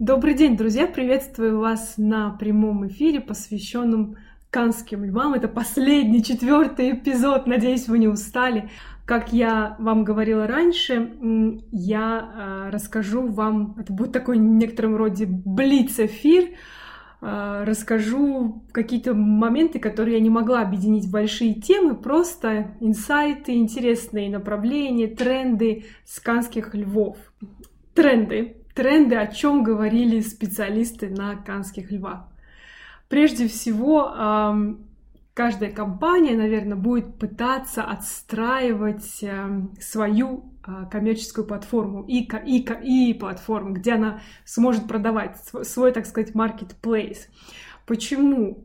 Добрый день, друзья! Приветствую вас на прямом эфире, посвященном канским львам. Это последний, четвертый эпизод. Надеюсь, вы не устали. Как я вам говорила раньше, я э, расскажу вам, это будет такой в некотором роде блиц-эфир, э, расскажу какие-то моменты, которые я не могла объединить в большие темы, просто инсайты, интересные направления, тренды сканских львов. Тренды тренды, о чем говорили специалисты на канских львах. Прежде всего, каждая компания, наверное, будет пытаться отстраивать свою а, коммерческую платформу и, и, и платформу, где она сможет продавать свой так сказать, marketplace. Почему?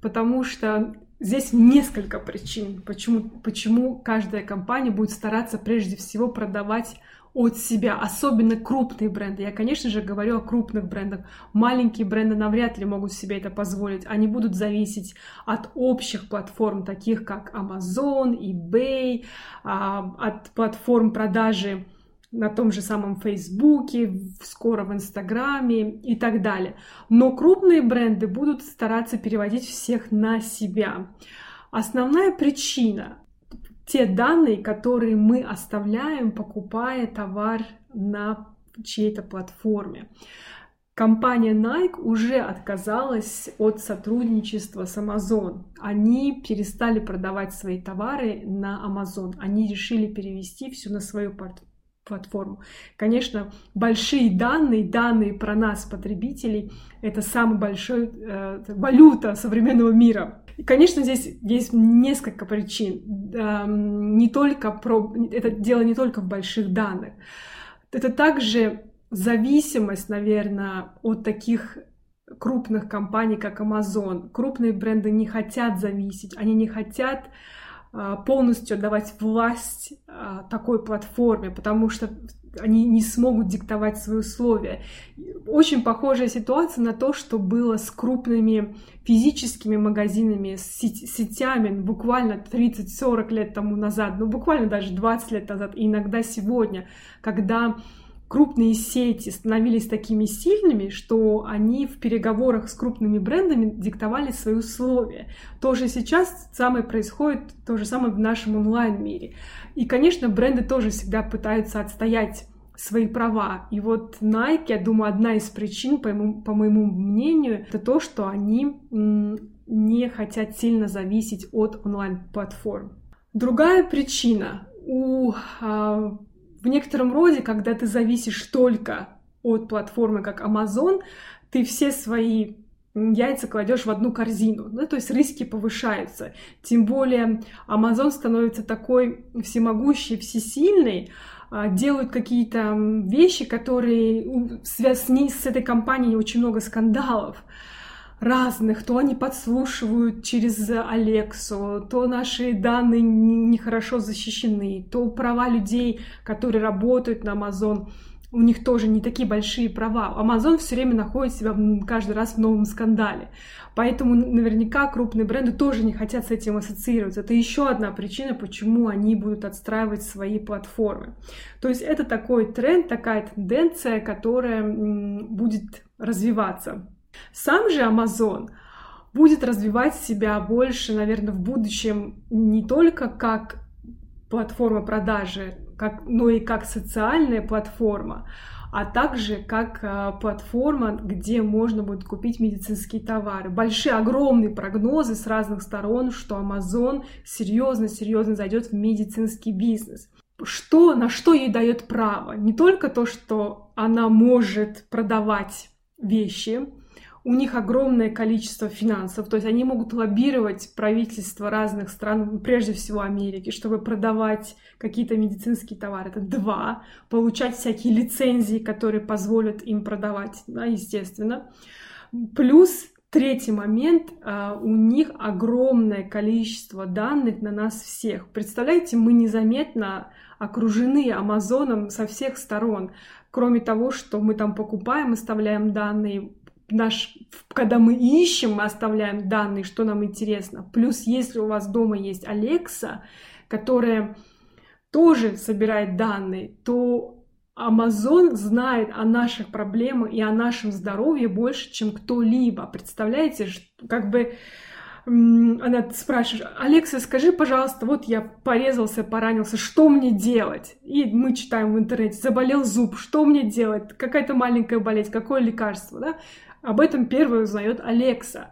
Потому что Здесь несколько причин, почему, почему каждая компания будет стараться прежде всего продавать от себя, особенно крупные бренды. Я, конечно же, говорю о крупных брендах. Маленькие бренды навряд ли могут себе это позволить. Они будут зависеть от общих платформ, таких как Amazon, eBay, а, от платформ продажи на том же самом Фейсбуке, скоро в Инстаграме и так далее. Но крупные бренды будут стараться переводить всех на себя. Основная причина те данные, которые мы оставляем, покупая товар на чьей-то платформе. Компания Nike уже отказалась от сотрудничества с Amazon. Они перестали продавать свои товары на Amazon. Они решили перевести все на свою платформу. Конечно, большие данные, данные про нас, потребителей, это самая большая э, валюта современного мира. И, конечно, здесь есть несколько причин. Не только про... Это дело не только в больших данных. Это также зависимость, наверное, от таких крупных компаний, как Amazon. Крупные бренды не хотят зависеть, они не хотят а, полностью отдавать власть а, такой платформе, потому что они не смогут диктовать свои условия. Очень похожая ситуация на то, что было с крупными физическими магазинами, с сетями буквально 30-40 лет тому назад, ну буквально даже 20 лет назад, и иногда сегодня, когда крупные сети становились такими сильными, что они в переговорах с крупными брендами диктовали свои условия. Тоже сейчас самое происходит, то же самое в нашем онлайн-мире. И, конечно, бренды тоже всегда пытаются отстоять свои права. И вот Nike, я думаю, одна из причин, по моему, по моему мнению, это то, что они не хотят сильно зависеть от онлайн-платформ. Другая причина у а, в некотором роде, когда ты зависишь только от платформы, как Amazon, ты все свои яйца кладешь в одну корзину, да, то есть риски повышаются. Тем более Amazon становится такой всемогущий, всесильный, а, делают какие-то вещи, которые связаны с этой компанией очень много скандалов разных, то они подслушивают через Алексу, то наши данные нехорошо защищены, то права людей, которые работают на Amazon, у них тоже не такие большие права. Amazon все время находит себя каждый раз в новом скандале. Поэтому наверняка крупные бренды тоже не хотят с этим ассоциироваться. Это еще одна причина, почему они будут отстраивать свои платформы. То есть это такой тренд, такая тенденция, которая будет развиваться. Сам же Amazon будет развивать себя больше, наверное, в будущем не только как платформа продажи, как, но и как социальная платформа, а также как а, платформа, где можно будет купить медицинские товары. Большие, огромные прогнозы с разных сторон, что Amazon серьезно-серьезно зайдет в медицинский бизнес. Что, на что ей дает право? Не только то, что она может продавать вещи, у них огромное количество финансов, то есть они могут лоббировать правительства разных стран, прежде всего Америки, чтобы продавать какие-то медицинские товары. Это два. Получать всякие лицензии, которые позволят им продавать, да, естественно. Плюс Третий момент, а, у них огромное количество данных на нас всех. Представляете, мы незаметно окружены Амазоном со всех сторон. Кроме того, что мы там покупаем, оставляем данные, наш, когда мы ищем, мы оставляем данные, что нам интересно. Плюс, если у вас дома есть Алекса, которая тоже собирает данные, то Amazon знает о наших проблемах и о нашем здоровье больше, чем кто-либо. Представляете, как бы она спрашивает, Алекса, скажи, пожалуйста, вот я порезался, поранился, что мне делать? И мы читаем в интернете, заболел зуб, что мне делать? Какая-то маленькая болезнь, какое лекарство, да? Об этом первое узнает Алекса.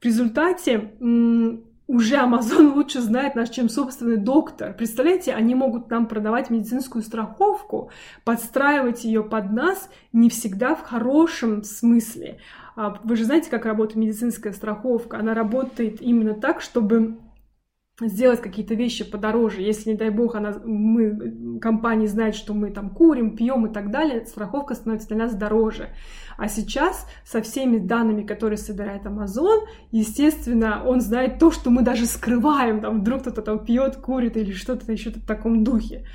В результате уже Amazon лучше знает нас, чем собственный доктор. Представляете, они могут нам продавать медицинскую страховку, подстраивать ее под нас не всегда в хорошем смысле. А вы же знаете, как работает медицинская страховка? Она работает именно так, чтобы сделать какие-то вещи подороже. Если, не дай бог, она, мы, компания знает, что мы там курим, пьем и так далее, страховка становится для нас дороже. А сейчас со всеми данными, которые собирает Amazon, естественно, он знает то, что мы даже скрываем. Там вдруг кто-то там пьет, курит или что-то еще в таком духе.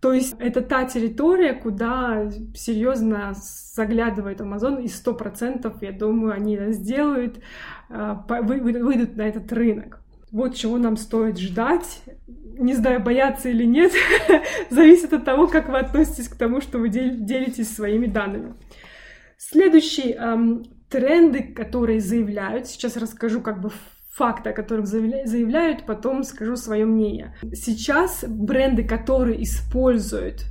То есть это та территория, куда серьезно заглядывает Amazon, и сто процентов, я думаю, они это сделают, а, выйдут на этот рынок. Вот чего нам стоит ждать. Не знаю, бояться или нет, зависит от того, как вы относитесь к тому, что вы делитесь своими данными. Следующие эм, тренды, которые заявляют, сейчас расскажу как бы факты, о которых заявляют, потом скажу свое мнение. Сейчас бренды, которые используют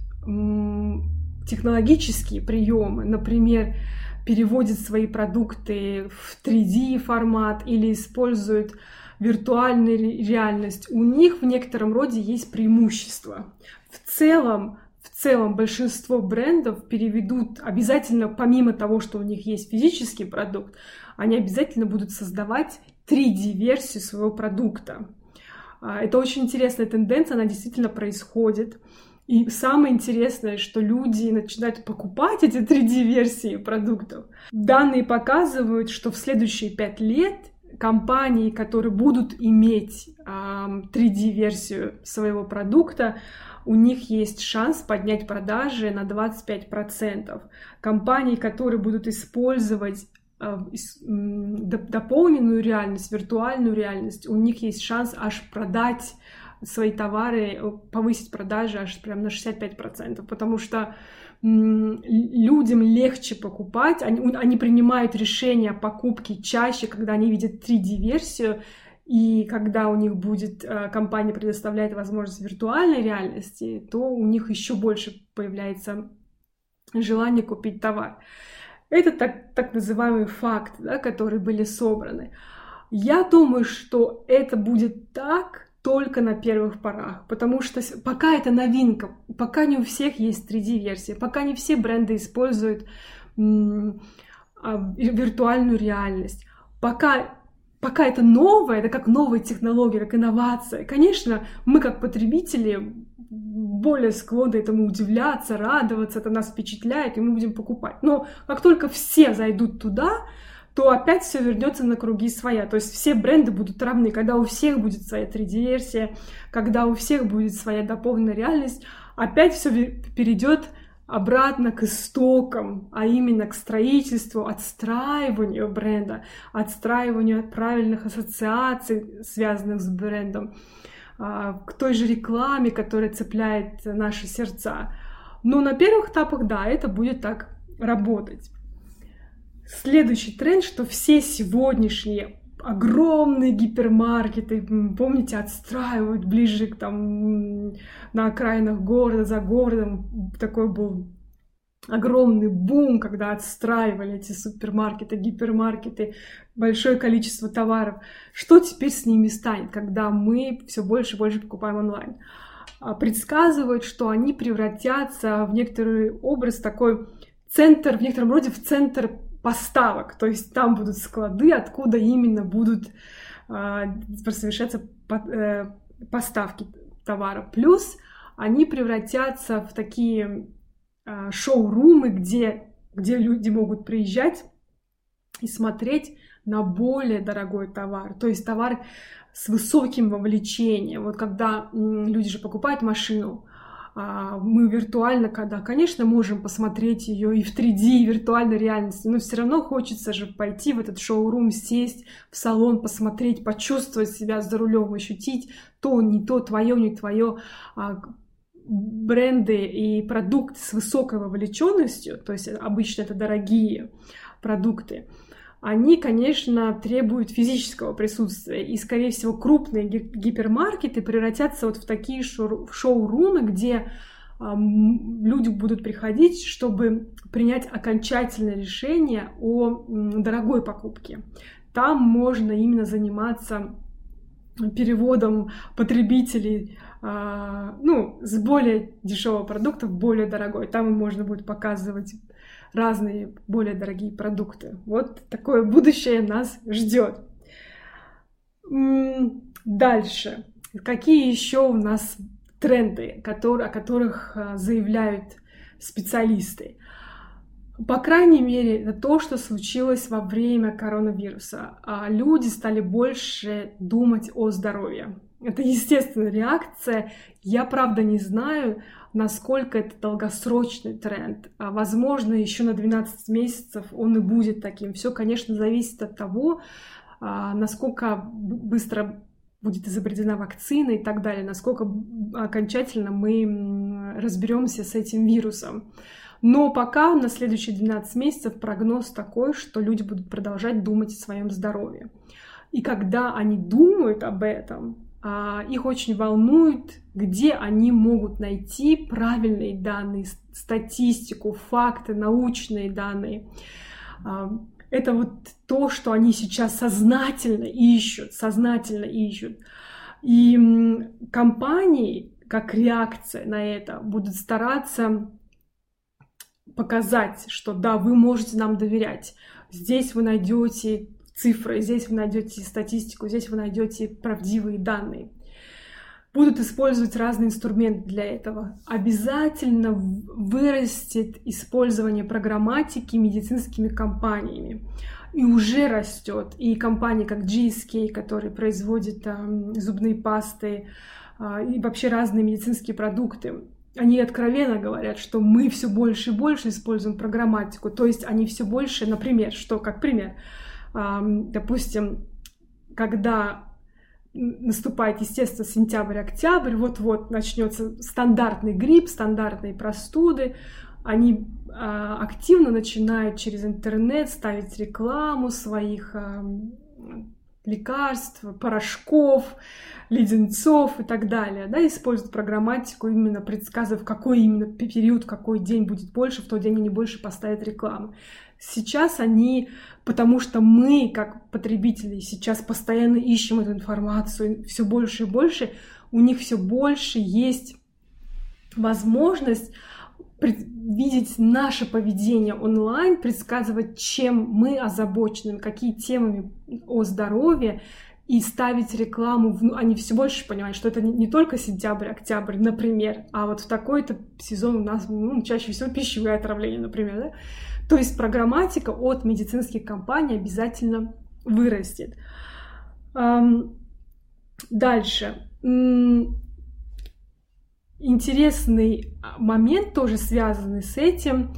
технологические приемы, например, переводят свои продукты в 3D формат или используют виртуальную реальность, у них в некотором роде есть преимущество. В целом, в целом большинство брендов переведут обязательно, помимо того, что у них есть физический продукт, они обязательно будут создавать 3D-версию своего продукта. А, это очень интересная тенденция, она действительно происходит. И самое интересное, что люди начинают покупать эти 3D-версии продуктов. Данные показывают, что в следующие пять лет компании, которые будут иметь э, 3D-версию своего продукта, у них есть шанс поднять продажи на 25%. Компании, которые будут использовать Э, дополненную реальность, виртуальную реальность, у них есть шанс аж продать свои товары, повысить продажи аж прям на 65%, потому что людям легче покупать, они, они принимают решение о покупке чаще, когда они видят 3D-версию, и когда у них будет э, компания предоставляет возможность виртуальной реальности, то у них еще больше появляется желание купить товар. Это так, так называемый факт, да, которые были собраны. Я думаю, что это будет так только на первых порах, потому что пока это новинка, пока не у всех есть 3D-версия, пока не все бренды используют а, виртуальную реальность, пока пока это новое, это как новая технология, как инновация. Конечно, мы как потребители более склонны этому удивляться, радоваться, это нас впечатляет, и мы будем покупать. Но как только все зайдут туда, то опять все вернется на круги своя. То есть все бренды будут равны, когда у всех будет своя 3D-версия, когда у всех будет своя дополненная реальность, опять все перейдет обратно к истокам, а именно к строительству, отстраиванию бренда, отстраиванию правильных ассоциаций, связанных с брендом. А, к той же рекламе, которая цепляет наши сердца. Но на первых этапах, да, это будет так работать. Следующий тренд, что все сегодняшние огромные гипермаркеты, помните, отстраивают ближе к там на окраинах города, за городом. Такой был огромный бум, когда отстраивали эти супермаркеты, гипермаркеты, большое количество товаров. Что теперь с ними станет, когда мы все больше и больше покупаем онлайн? А, предсказывают, что они превратятся в некоторый образ такой центр, в некотором роде в центр поставок. То есть там будут склады, откуда именно будут э, совершаться по, э, поставки товара. Плюс они превратятся в такие э, шоурумы, где, где люди могут приезжать и смотреть на более дорогой товар. То есть товар с высоким вовлечением. Вот когда люди же покупают машину, мы виртуально, когда, конечно, можем посмотреть ее и в 3D, и виртуальной реальности, но все равно хочется же пойти в этот шоурум, сесть в салон, посмотреть, почувствовать себя за рулем, ощутить то, не то, твое, не твое, а, бренды и продукты с высокой вовлеченностью, то есть обычно это дорогие продукты, они, конечно, требуют физического присутствия. И, скорее всего, крупные гипермаркеты превратятся вот в такие шоу-румы, где люди будут приходить, чтобы принять окончательное решение о дорогой покупке. Там можно именно заниматься переводом потребителей а, ну, с более дешевого продукта в более дорогой. Там можно будет показывать разные более дорогие продукты. Вот такое будущее нас ждет. Дальше. Какие еще у нас тренды, которые, о которых а, заявляют специалисты? По крайней мере, это то, что случилось во время коронавируса. А люди стали больше думать о здоровье. Это естественная реакция. Я, правда, не знаю, насколько это долгосрочный тренд. А, возможно, еще на 12 месяцев он и будет таким. Все, конечно, зависит от того, а, насколько быстро будет изобретена вакцина и так далее, насколько окончательно мы разберемся с этим вирусом. Но пока на следующие 12 месяцев прогноз такой, что люди будут продолжать думать о своем здоровье. И когда они думают об этом, а, их очень волнует, где они могут найти правильные данные, статистику, факты, научные данные. А, это вот то, что они сейчас сознательно ищут, сознательно ищут. И компании, как реакция на это, будут стараться показать, что да, вы можете нам доверять. Здесь вы найдете цифры, здесь вы найдете статистику, здесь вы найдете правдивые данные. Будут использовать разные инструменты для этого. Обязательно вырастет использование программатики медицинскими компаниями. И уже растет. И компании, как GSK, которые производят э, зубные пасты э, и вообще разные медицинские продукты, они откровенно говорят, что мы все больше и больше используем программатику. То есть они все больше, например, что, как пример, допустим, когда наступает, естественно, сентябрь-октябрь, вот-вот начнется стандартный грипп, стандартные простуды, они а, активно начинают через интернет ставить рекламу своих лекарств, порошков, леденцов и так далее, да, используют программатику, именно предсказывая, в какой именно период, какой день будет больше, в тот день они больше поставят рекламу. Сейчас они, потому что мы, как потребители, сейчас постоянно ищем эту информацию все больше и больше, у них все больше есть возможность видеть наше поведение онлайн, предсказывать, чем мы озабочены, какие темы о здоровье, и ставить рекламу, в... они все больше понимают, что это не, только сентябрь, октябрь, например, а вот в такой-то сезон у нас ну, чаще всего пищевое отравление, например, да? То есть программатика от медицинских компаний обязательно вырастет. Дальше. Интересный момент тоже связанный с этим.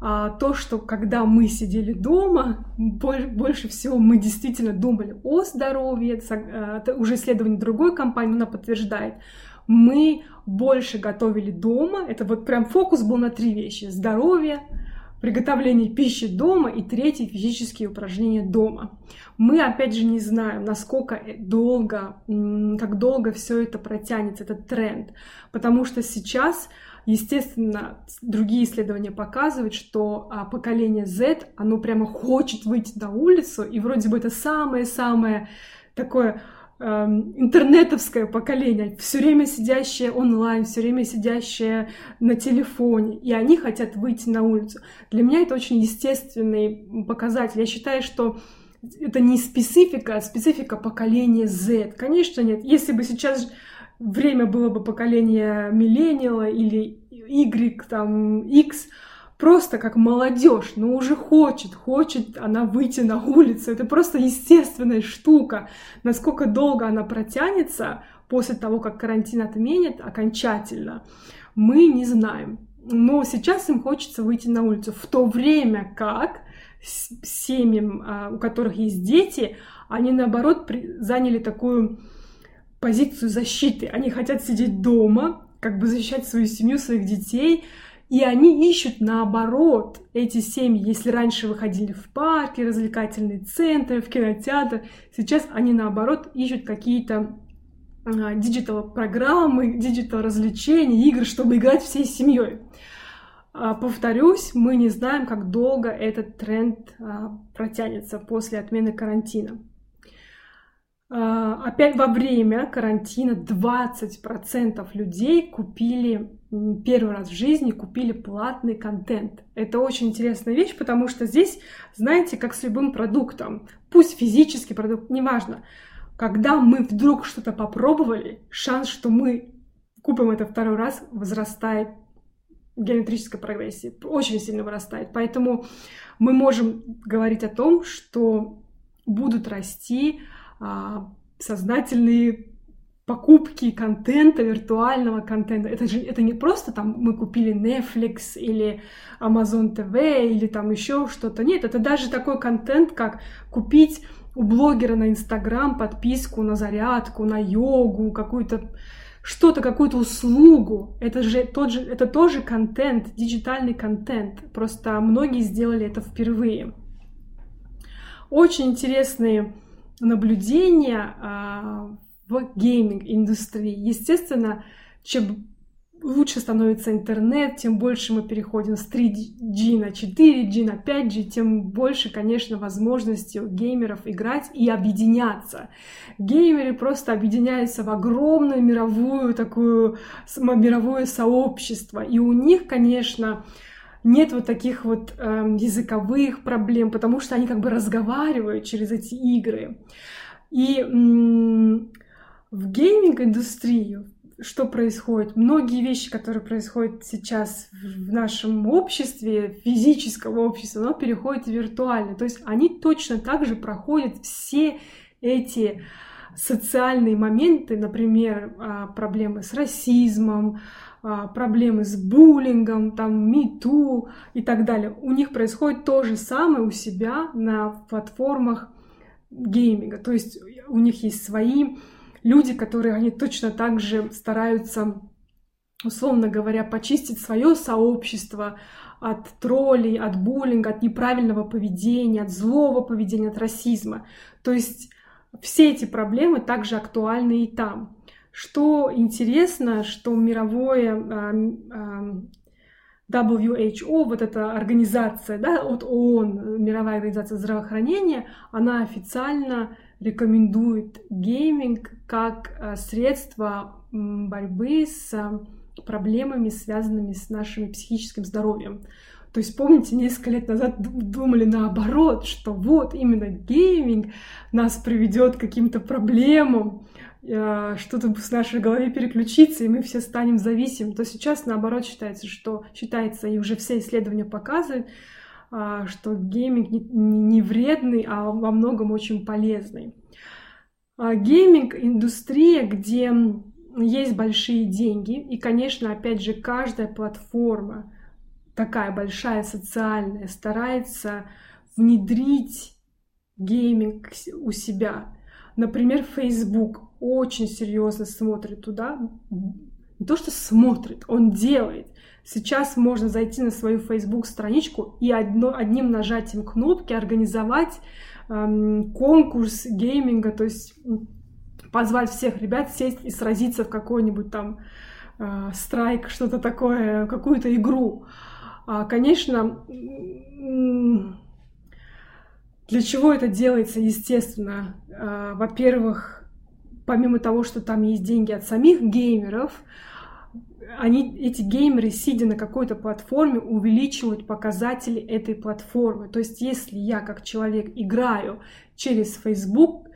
А, то, что когда мы сидели дома, больше всего мы действительно думали о здоровье. Это уже исследование другой компании, она подтверждает. Мы больше готовили дома. Это вот прям фокус был на три вещи. Здоровье, приготовление пищи дома и третье физические упражнения дома. Мы опять же не знаем, насколько долго, как долго все это протянется, этот тренд, потому что сейчас Естественно, другие исследования показывают, что а, поколение Z, оно прямо хочет выйти на улицу, и вроде бы это самое-самое такое интернетовское поколение, все время сидящее онлайн, все время сидящее на телефоне, и они хотят выйти на улицу. Для меня это очень естественный показатель. Я считаю, что это не специфика, а специфика поколения Z. Конечно, нет. Если бы сейчас время было бы поколение миллениала или Y, там, X, просто как молодежь, но уже хочет, хочет она выйти на улицу. Это просто естественная штука. Насколько долго она протянется после того, как карантин отменят окончательно, мы не знаем. Но сейчас им хочется выйти на улицу, в то время как семьям, а, у которых есть дети, они наоборот заняли такую позицию защиты. Они хотят сидеть дома, как бы защищать свою семью, своих детей, и они ищут наоборот эти семьи. Если раньше выходили в парки, развлекательные центры, в кинотеатр, сейчас они наоборот ищут какие-то а, digital-программы, digital-развлечения, игры, чтобы играть всей семьей. А, повторюсь, мы не знаем, как долго этот тренд а, протянется после отмены карантина. Опять во время карантина 20% людей купили первый раз в жизни купили платный контент. Это очень интересная вещь, потому что здесь, знаете, как с любым продуктом, пусть физический продукт, неважно, когда мы вдруг что-то попробовали, шанс, что мы купим это второй раз, возрастает геометрической прогрессии, очень сильно вырастает. Поэтому мы можем говорить о том, что будут расти а, сознательные покупки контента, виртуального контента. Это же это не просто там мы купили Netflix или Amazon TV или там еще что-то. Нет, это даже такой контент, как купить у блогера на Инстаграм подписку на зарядку, на йогу, какую-то что-то, какую-то услугу. Это же тот же, это тоже контент, диджитальный контент. Просто многие сделали это впервые. Очень интересные наблюдения а, в гейминг-индустрии. Естественно, чем лучше становится интернет, тем больше мы переходим с 3G на 4G, на 5G, тем больше, конечно, возможностей у геймеров играть и объединяться. Геймеры просто объединяются в огромную мировую такую мировое сообщество, и у них, конечно, нет вот таких вот э, языковых проблем, потому что они как бы разговаривают через эти игры. И м- в гейминг-индустрию что происходит? Многие вещи, которые происходят сейчас в нашем обществе, физическом обществе, оно переходит в виртуальное. То есть они точно так же проходят все эти социальные моменты, например, а, проблемы с расизмом, проблемы с буллингом, там, мету и так далее. У них происходит то же самое у себя на платформах гейминга. То есть у них есть свои люди, которые они точно так же стараются, условно говоря, почистить свое сообщество от троллей, от буллинга, от неправильного поведения, от злого поведения, от расизма. То есть все эти проблемы также актуальны и там. Что интересно, что мировое WHO, вот эта организация да, от ООН, Мировая организация здравоохранения, она официально рекомендует гейминг как э, средство борьбы с э, проблемами, связанными с нашим психическим здоровьем. То есть, помните, несколько лет назад думали наоборот, что вот именно гейминг нас приведет к каким-то проблемам, что-то с нашей голове переключится, и мы все станем зависимыми. То сейчас наоборот считается, что считается, и уже все исследования показывают, а, что гейминг не вредный, а во многом очень полезный. А, гейминг — индустрия, где есть большие деньги, и, конечно, опять же, каждая платформа, такая большая социальная, старается внедрить гейминг у себя. Например, Facebook очень серьезно смотрит туда, не то что смотрит, он делает. Сейчас можно зайти на свою Facebook-страничку и одно, одним нажатием кнопки организовать эм, конкурс гейминга, то есть позвать всех ребят сесть и сразиться в какой-нибудь там э, страйк, что-то такое, какую-то игру. А, конечно, для чего это делается, естественно? Э, во-первых, помимо того, что там есть деньги от самих геймеров, они, эти геймеры, сидя на какой-то платформе, увеличивают показатели этой платформы. То есть, если я как человек играю через Facebook,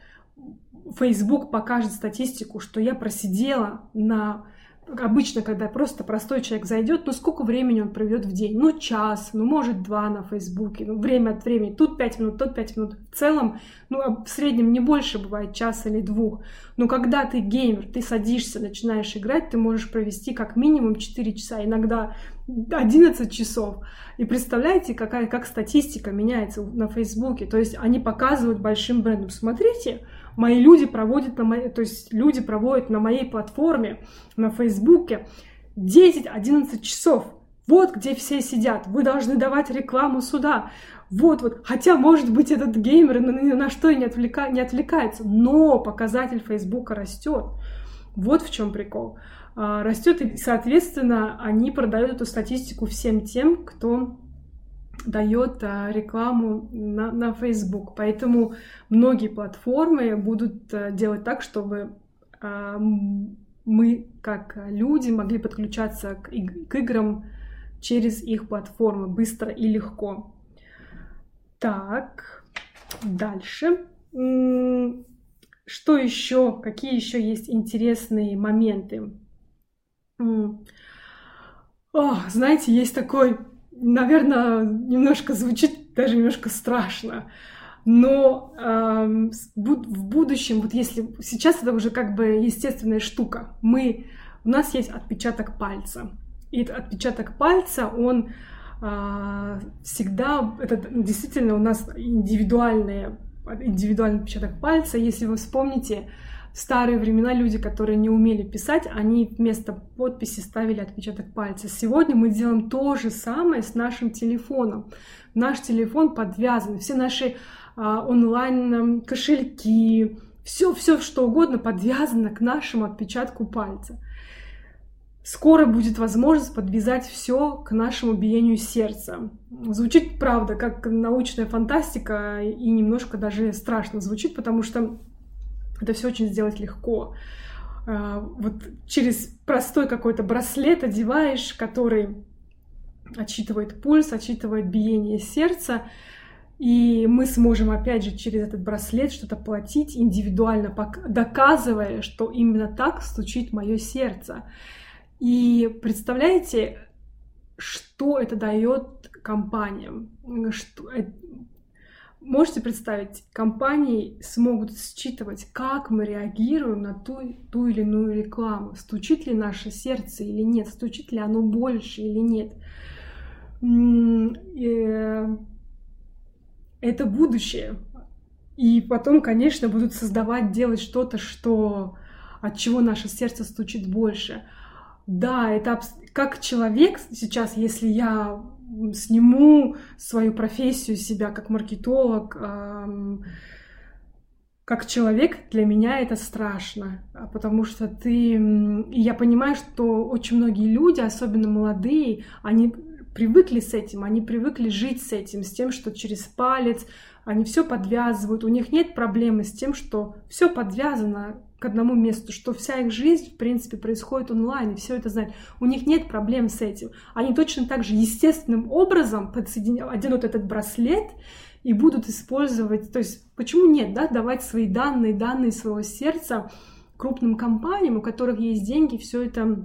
Facebook покажет статистику, что я просидела на обычно, когда просто простой человек зайдет, ну сколько времени он проведет в день? Ну час, ну может два на Фейсбуке, ну время от времени, тут пять минут, тут пять минут. В целом, ну а в среднем не больше бывает час или двух. Но когда ты геймер, ты садишься, начинаешь играть, ты можешь провести как минимум 4 часа, иногда 11 часов. И представляете, какая, как статистика меняется на Фейсбуке. То есть они показывают большим брендом, смотрите, мои люди проводят на моей, то есть люди проводят на моей платформе, на Фейсбуке 10-11 часов. Вот где все сидят. Вы должны давать рекламу сюда. Вот, вот. Хотя, может быть, этот геймер ни на что и не, отвлека... не отвлекается. Но показатель Фейсбука растет. Вот в чем прикол. А, растет, и, соответственно, они продают эту статистику всем тем, кто дает а, рекламу на, на Facebook. Поэтому многие платформы будут а, делать так, чтобы а, мы, как люди, могли подключаться к, к играм через их платформы быстро и легко. Так, дальше. Что еще? Какие еще есть интересные моменты? О, знаете, есть такой, наверное, немножко звучит даже немножко страшно, но э, в будущем, вот если сейчас это уже как бы естественная штука, мы у нас есть отпечаток пальца, и отпечаток пальца, он э, всегда, это действительно у нас индивидуальный, индивидуальный отпечаток пальца. Если вы вспомните, в старые времена люди, которые не умели писать, они вместо подписи ставили отпечаток пальца. Сегодня мы делаем то же самое с нашим телефоном. Наш телефон подвязан, все наши а, онлайн кошельки, все, все что угодно подвязано к нашему отпечатку пальца. Скоро будет возможность подвязать все к нашему биению сердца. Звучит, правда, как научная фантастика и немножко даже страшно звучит, потому что это все очень сделать легко. А, вот через простой какой-то браслет одеваешь, который отчитывает пульс, отчитывает биение сердца, и мы сможем, опять же, через этот браслет что-то платить, индивидуально доказывая, что именно так стучит мое сердце. И представляете, что это дает компаниям? Можете представить, компании смогут считывать, как мы реагируем на ту, ту или иную рекламу, стучит ли наше сердце или нет, стучит ли оно больше или нет. Э, это будущее. И потом, конечно, будут создавать, делать что-то, что от чего наше сердце стучит больше. Да, это как человек сейчас, если я сниму свою профессию себя как маркетолог, как человек, для меня это страшно, а потому что ты... И я понимаю, что очень многие люди, особенно молодые, они привыкли с этим, они привыкли жить с этим, с тем, что через палец они все подвязывают, у них нет проблемы с тем, что все подвязано к одному месту, что вся их жизнь, в принципе, происходит онлайн, и все это знают. У них нет проблем с этим. Они точно так же естественным образом оденут этот браслет и будут использовать, то есть почему нет, да, давать свои данные, данные своего сердца крупным компаниям, у которых есть деньги, все это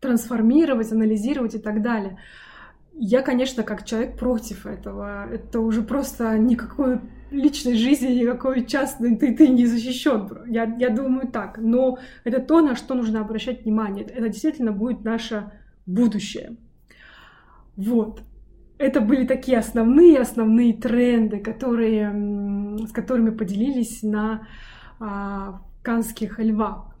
трансформировать, анализировать и так далее. Я, конечно, как человек против этого. Это уже просто никакой личной жизни, никакой частной ты, ты не защищен. Я, я думаю так. Но это то, на что нужно обращать внимание. Это действительно будет наше будущее. Вот. Это были такие основные, основные тренды, которые, с которыми поделились на а, канских львах.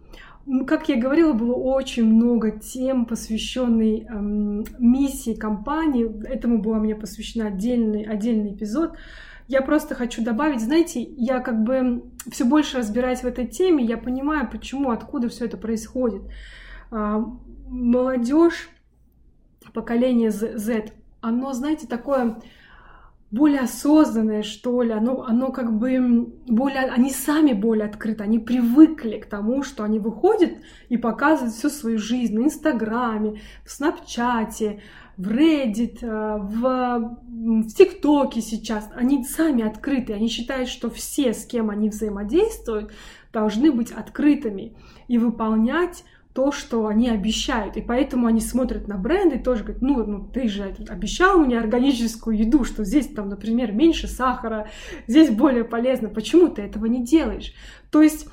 Как я говорила, было очень много тем, посвященной эм, миссии компании. Этому был мне посвящен отдельный, отдельный эпизод. Я просто хочу добавить, знаете, я как бы все больше разбираюсь в этой теме, я понимаю, почему, откуда все это происходит. А, молодежь, поколение Z, оно, знаете, такое более осознанное, что ли, оно, оно как бы более, они сами более открыты, они привыкли к тому, что они выходят и показывают всю свою жизнь на Инстаграме, в Снапчате, в Reddit, э, в, в ТикТоке сейчас. Они сами открыты, они считают, что все, с кем они взаимодействуют, должны быть открытыми и выполнять то, что они обещают. И поэтому они смотрят на бренды и тоже говорят, ну, ну ты же обещал мне органическую еду, что здесь там, например, меньше сахара, здесь более полезно. Почему ты этого не делаешь? То есть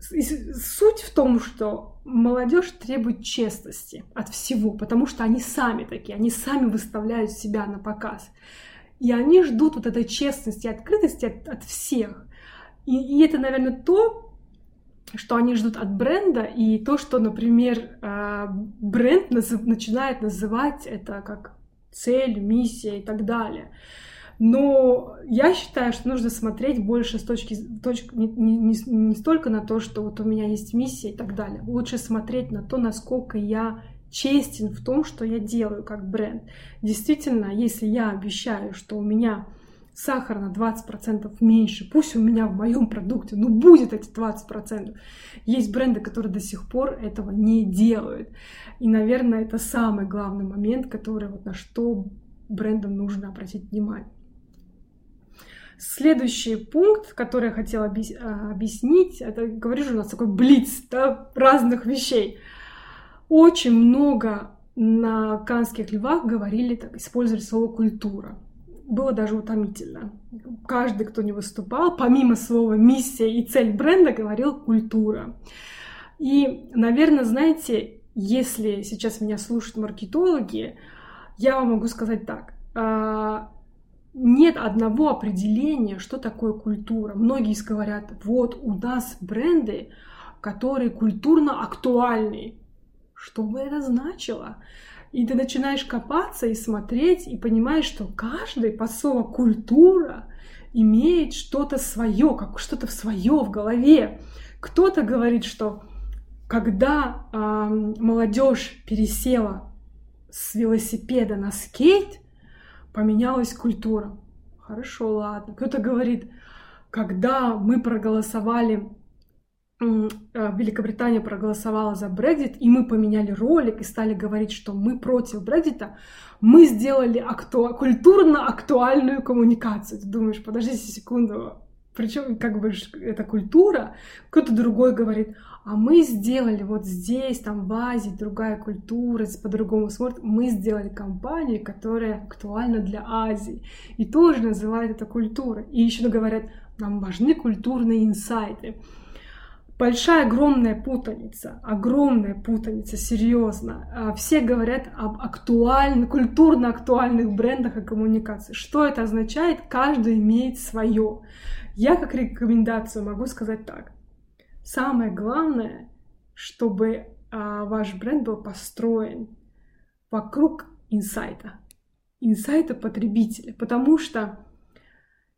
суть в том, что молодежь требует честности от всего, потому что они сами такие, они сами выставляют себя на показ. И они ждут вот этой честности, открытости от, от всех. И, и это, наверное, то, что они ждут от бренда, и то, что, например, а, бренд начинает называть это как цель, миссия и так далее. Но я считаю, что нужно смотреть больше с точки, точки не, не, не столько на то, что вот у меня есть миссия и так далее. Лучше смотреть на то, насколько я честен в том, что я делаю как бренд. Действительно, если я обещаю, что у меня сахар на 20% меньше, пусть у меня в моем продукте, ну будет эти 20%. Есть бренды, которые до сих пор этого не делают. И, наверное, это самый главный момент, который вот на что брендам нужно обратить внимание. Следующий пункт, который я хотела а, объяснить, это, говорю же, у нас такой блиц да, разных вещей. Очень много на канских львах говорили, так, использовали слово культура. Было даже утомительно. Каждый, кто не выступал, помимо слова миссия и цель бренда, говорил культура. И, наверное, знаете, если сейчас меня слушают маркетологи, я вам могу сказать так а, нет одного определения, что такое культура. Многие говорят, вот у нас бренды, которые культурно актуальны. Что бы это значило? И ты начинаешь копаться и смотреть, и понимаешь, что каждый по слову культура имеет что-то свое, как что-то свое в голове. Кто-то говорит, что когда э, молодежь пересела с велосипеда на скейт, поменялась культура. Хорошо, ладно. Кто-то говорит, когда мы проголосовали, Великобритания проголосовала за Брекзит, и мы поменяли ролик и стали говорить, что мы против Брекзита, мы сделали акту... культурно актуальную коммуникацию. Ты думаешь, подождите секунду, причем как бы это культура, кто-то другой говорит, а мы сделали вот здесь, там в Азии, другая культура, по-другому смотрят, мы сделали компанию, которая актуальна для Азии, и тоже называют это культурой. И еще говорят, нам важны культурные инсайты. Большая, огромная путаница, огромная путаница, серьезно. А, все говорят об актуальных, культурно актуальных брендах и коммуникации. Что это означает? Каждый имеет свое. Я как рекомендацию могу сказать так. Самое главное, чтобы а, ваш бренд был построен вокруг инсайта, инсайта потребителя, потому что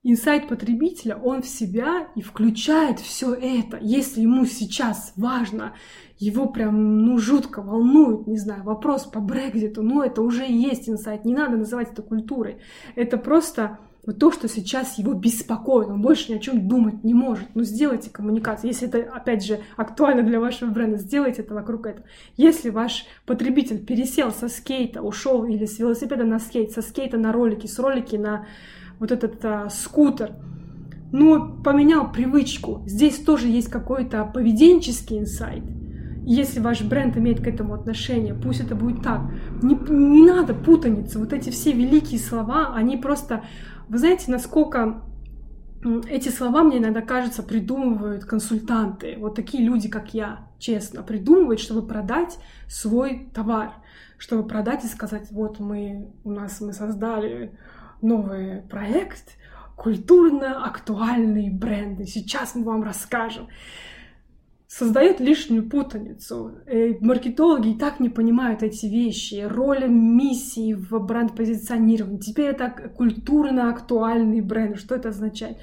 инсайт потребителя, он в себя и включает все это. Если ему сейчас важно, его прям, ну, жутко волнует, не знаю, вопрос по Брекзиту, ну, это уже есть инсайт, не надо называть это культурой. Это просто вот то, что сейчас его беспокоит, он больше ни о чем думать не может. Ну, сделайте коммуникацию. Если это, опять же, актуально для вашего бренда, сделайте это вокруг этого. Если ваш потребитель пересел со скейта, ушел или с велосипеда на скейт, со скейта на ролики, с ролики на вот этот а, скутер, ну, поменял привычку. Здесь тоже есть какой-то поведенческий инсайт. Если ваш бренд имеет к этому отношение, пусть это будет так. Не, не надо путаницы. Вот эти все великие слова, они просто вы знаете, насколько эти слова мне иногда кажется придумывают консультанты, вот такие люди, как я, честно, придумывают, чтобы продать свой товар, чтобы продать и сказать, вот мы, у нас мы создали новый проект, культурно актуальные бренды, сейчас мы вам расскажем создает лишнюю путаницу. Э, маркетологи и так не понимают эти вещи. Роль миссии в бренд-позиционировании. Теперь это культурно актуальный бренд. Что это означает?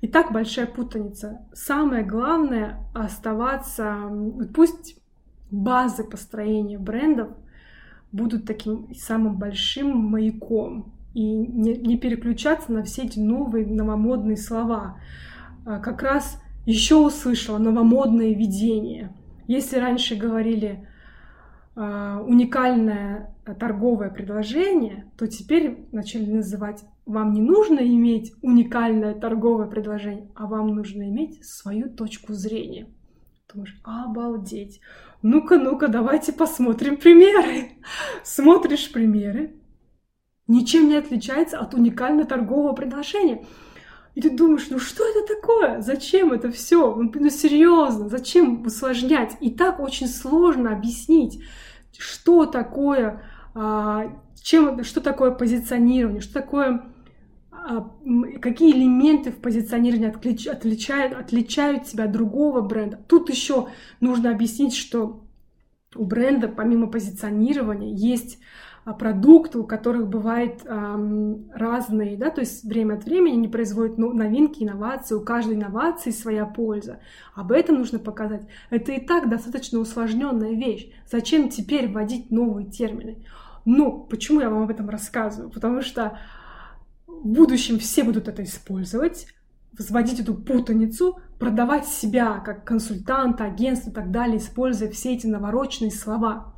И так большая путаница. Самое главное оставаться... Пусть базы построения брендов будут таким самым большим маяком. И не, не переключаться на все эти новые новомодные слова. А как раз еще услышала новомодное видение. Если раньше говорили э, уникальное торговое предложение, то теперь начали называть вам не нужно иметь уникальное торговое предложение, а вам нужно иметь свою точку зрения. Думаешь, обалдеть. Ну-ка, ну-ка, давайте посмотрим примеры. Смотришь примеры, ничем не отличается от уникального торгового предложения. И ты думаешь, ну что это такое? Зачем это все? Ну, ну серьезно, зачем усложнять? И так очень сложно объяснить, что такое, а, чем, что такое позиционирование, что такое а, какие элементы в позиционировании отлич, отличают, отличают тебя от другого бренда. Тут еще нужно объяснить, что у бренда помимо позиционирования есть продукты, у которых бывают эм, разные, да, то есть время от времени они производят ну, новинки, инновации, у каждой инновации своя польза. Об этом нужно показать. Это и так достаточно усложненная вещь. Зачем теперь вводить новые термины? Ну, почему я вам об этом рассказываю? Потому что в будущем все будут это использовать, возводить эту путаницу, продавать себя как консультанта, агентство и так далее, используя все эти навороченные слова.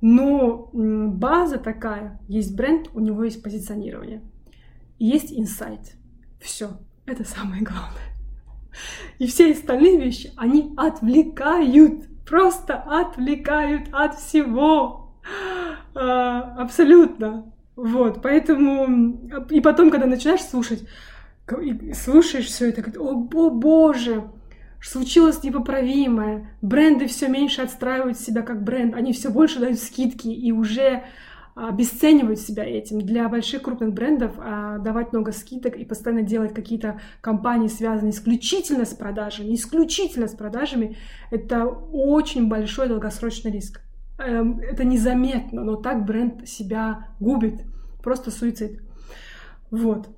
Но база такая, есть бренд, у него есть позиционирование, есть инсайт. Все, это самое главное. И все остальные вещи, они отвлекают, просто отвлекают от всего. А, абсолютно. Вот, поэтому... И потом, когда начинаешь слушать, слушаешь все это, о, о боже, случилось непоправимое, бренды все меньше отстраивают себя как бренд, они все больше дают скидки и уже обесценивают себя этим. Для больших крупных брендов а, давать много скидок и постоянно делать какие-то компании, связанные исключительно с продажами, исключительно с продажами, это очень большой долгосрочный риск. Эм, это незаметно, но так бренд себя губит. Просто суицид. Вот.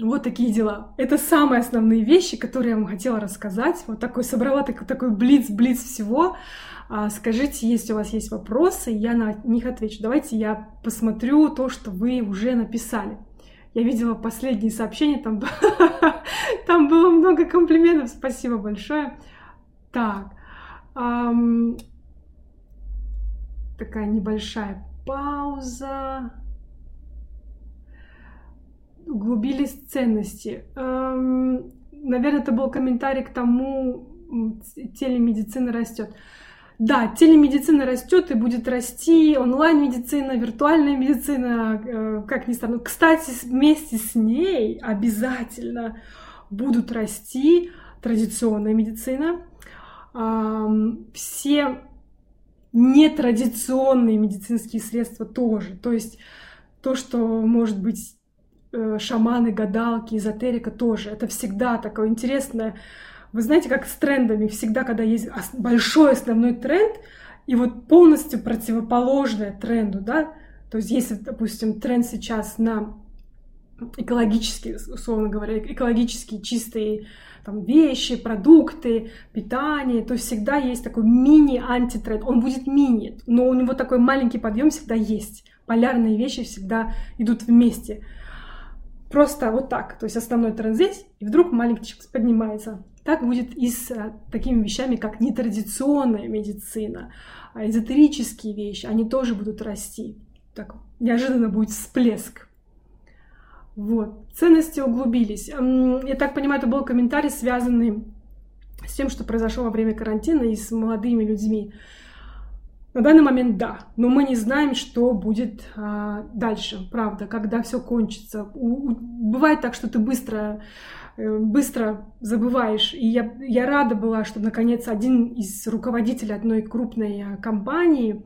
Вот такие дела. Это самые основные вещи, которые я вам хотела рассказать. Вот такой собрала такой, такой блиц-блиц всего. А, скажите, если у вас есть вопросы, я на них отвечу. Давайте я посмотрю то, что вы уже написали. Я видела последние сообщения, там, там было много комплиментов. Спасибо большое. Так, эм, такая небольшая пауза. Углубились ценности. Эм, наверное, это был комментарий к тому, телемедицина растет. Да, телемедицина растет и будет расти, онлайн-медицина, виртуальная медицина, э, как ни странно. Кстати, вместе с ней обязательно будут расти традиционная медицина. Все нетрадиционные медицинские средства тоже. То есть то, что может быть э, шаманы, гадалки, эзотерика тоже. Это всегда такое интересное. Вы знаете, как с трендами, всегда, когда есть большой основной тренд, и вот полностью противоположное тренду, да, то есть если, допустим, тренд сейчас на экологические, условно говоря, экологические чистые там, вещи, продукты, питание, то всегда есть такой мини-антитренд. Он будет мини, но у него такой маленький подъем всегда есть. Полярные вещи всегда идут вместе. Просто вот так. То есть основной тренд здесь, и вдруг маленький поднимается. Так будет и с а, такими вещами, как нетрадиционная медицина, а эзотерические вещи. Они тоже будут расти. Так неожиданно будет всплеск. Вот. Ценности углубились. Я так понимаю, это был комментарий, связанный с тем, что произошло во время карантина и с молодыми людьми. На данный момент да, но мы не знаем, что будет а, дальше, правда, когда все кончится. У, у, бывает так, что ты быстро, э, быстро забываешь. И я, я рада была, что наконец один из руководителей одной крупной а, компании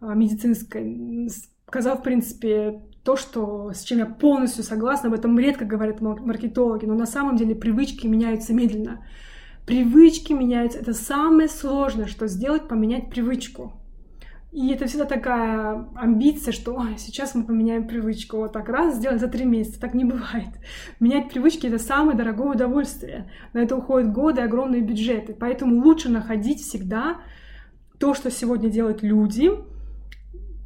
а, медицинской сказал, в принципе, то, что, с чем я полностью согласна, об этом редко говорят маркетологи, но на самом деле привычки меняются медленно. Привычки меняются. Это самое сложное, что сделать, поменять привычку. И это всегда такая амбиция, что Ой, сейчас мы поменяем привычку. Вот так раз сделать за три месяца. Так не бывает. Менять привычки — это самое дорогое удовольствие. На это уходят годы, огромные бюджеты. Поэтому лучше находить всегда то, что сегодня делают люди,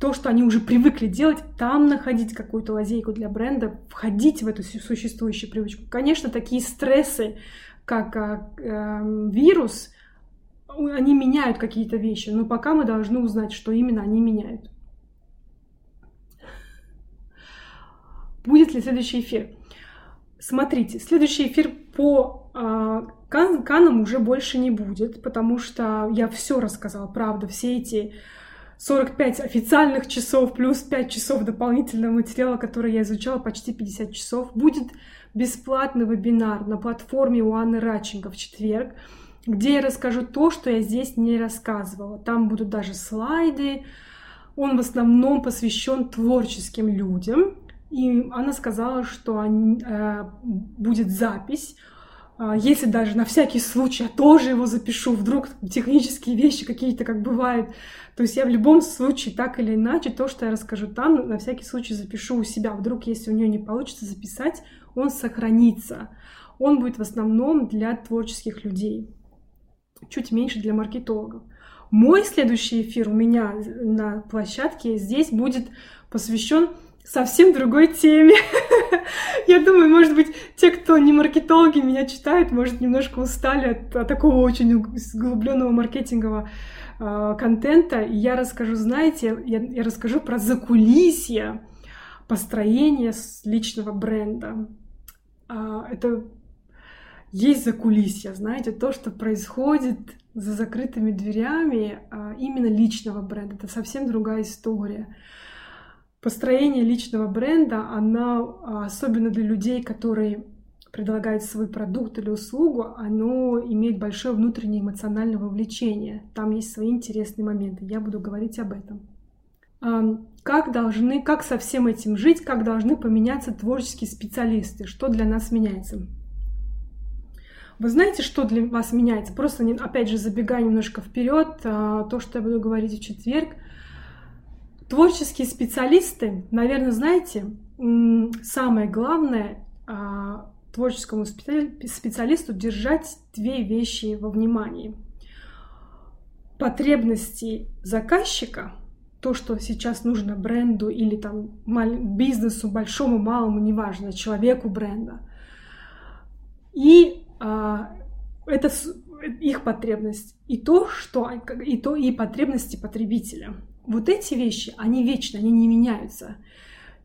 то, что они уже привыкли делать, там находить какую-то лазейку для бренда, входить в эту существующую привычку. Конечно, такие стрессы, как э, вирус, они меняют какие-то вещи, но пока мы должны узнать, что именно они меняют. Будет ли следующий эфир? Смотрите, следующий эфир по э, кан канам уже больше не будет, потому что я все рассказала, правда, все эти 45 официальных часов плюс 5 часов дополнительного материала, который я изучала, почти 50 часов. Будет бесплатный вебинар на платформе у Анны Радченко в четверг, где я расскажу то, что я здесь не рассказывала. Там будут даже слайды. Он в основном посвящен творческим людям. И она сказала, что они, э, будет запись. Э, если даже на всякий случай я тоже его запишу, вдруг технические вещи какие-то, как бывает. То есть я в любом случае, так или иначе, то, что я расскажу там, на всякий случай запишу у себя. Вдруг, если у нее не получится записать, он сохранится. Он будет в основном для творческих людей, чуть меньше для маркетологов. Мой следующий эфир у меня на площадке здесь будет посвящен совсем другой теме. Я думаю, может быть, те, кто не маркетологи, меня читают, может, немножко устали от, от такого очень углубленного маркетингового э, контента. И я расскажу, знаете, я, я расскажу про закулисье построения личного бренда. Э, это есть закулисье, знаете, то, что происходит за закрытыми дверями а, именно личного бренда. Это совсем другая история. Построение личного бренда, она, а, особенно для людей, которые предлагают свой продукт или услугу, оно имеет большое внутреннее эмоциональное вовлечение. Там есть свои интересные моменты. Я буду говорить об этом. Как должны, как со всем этим жить, как должны поменяться творческие специалисты, что для нас меняется. Вы знаете, что для вас меняется? Просто, опять же, забегая немножко вперед, а, то, что я буду говорить в четверг. Творческие специалисты, наверное, знаете, самое главное а, творческому специалисту держать две вещи во внимании. Потребности заказчика, то, что сейчас нужно бренду или там бизнесу, большому, малому, неважно, человеку бренда. И а, это их потребность и то, что и то и потребности потребителя. Вот эти вещи, они вечны, они не меняются.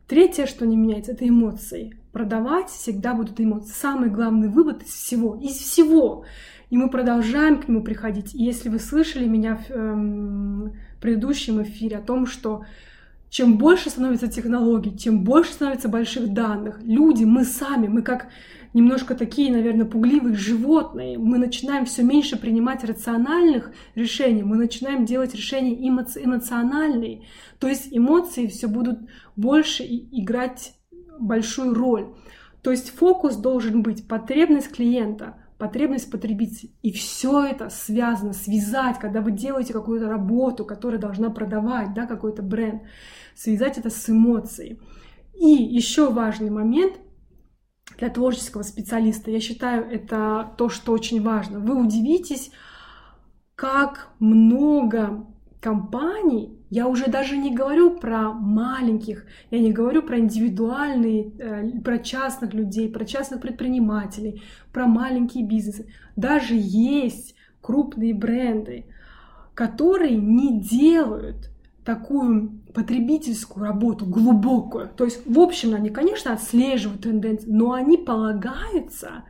Третье, что не меняется, это эмоции. Продавать всегда будут эмоции. Самый главный вывод из всего, из всего. И мы продолжаем к нему приходить. И если вы слышали меня в эм, предыдущем эфире о том, что чем больше становится технологий, тем больше становится больших данных. Люди, мы сами, мы как немножко такие, наверное, пугливые животные. Мы начинаем все меньше принимать рациональных решений, мы начинаем делать решения эмо- эмоциональные. То есть эмоции все будут больше играть большую роль. То есть фокус должен быть потребность клиента, потребность потребителя. И все это связано, связать, когда вы делаете какую-то работу, которая должна продавать, да, какой-то бренд, связать это с эмоцией. И еще важный момент для творческого специалиста, я считаю, это то, что очень важно. Вы удивитесь, как много компаний, я уже даже не говорю про маленьких, я не говорю про индивидуальные, э, про частных людей, про частных предпринимателей, про маленькие бизнесы. Даже есть крупные бренды, которые не делают такую потребительскую работу глубокую. То есть, в общем, они, конечно, отслеживают тенденции, но они полагаются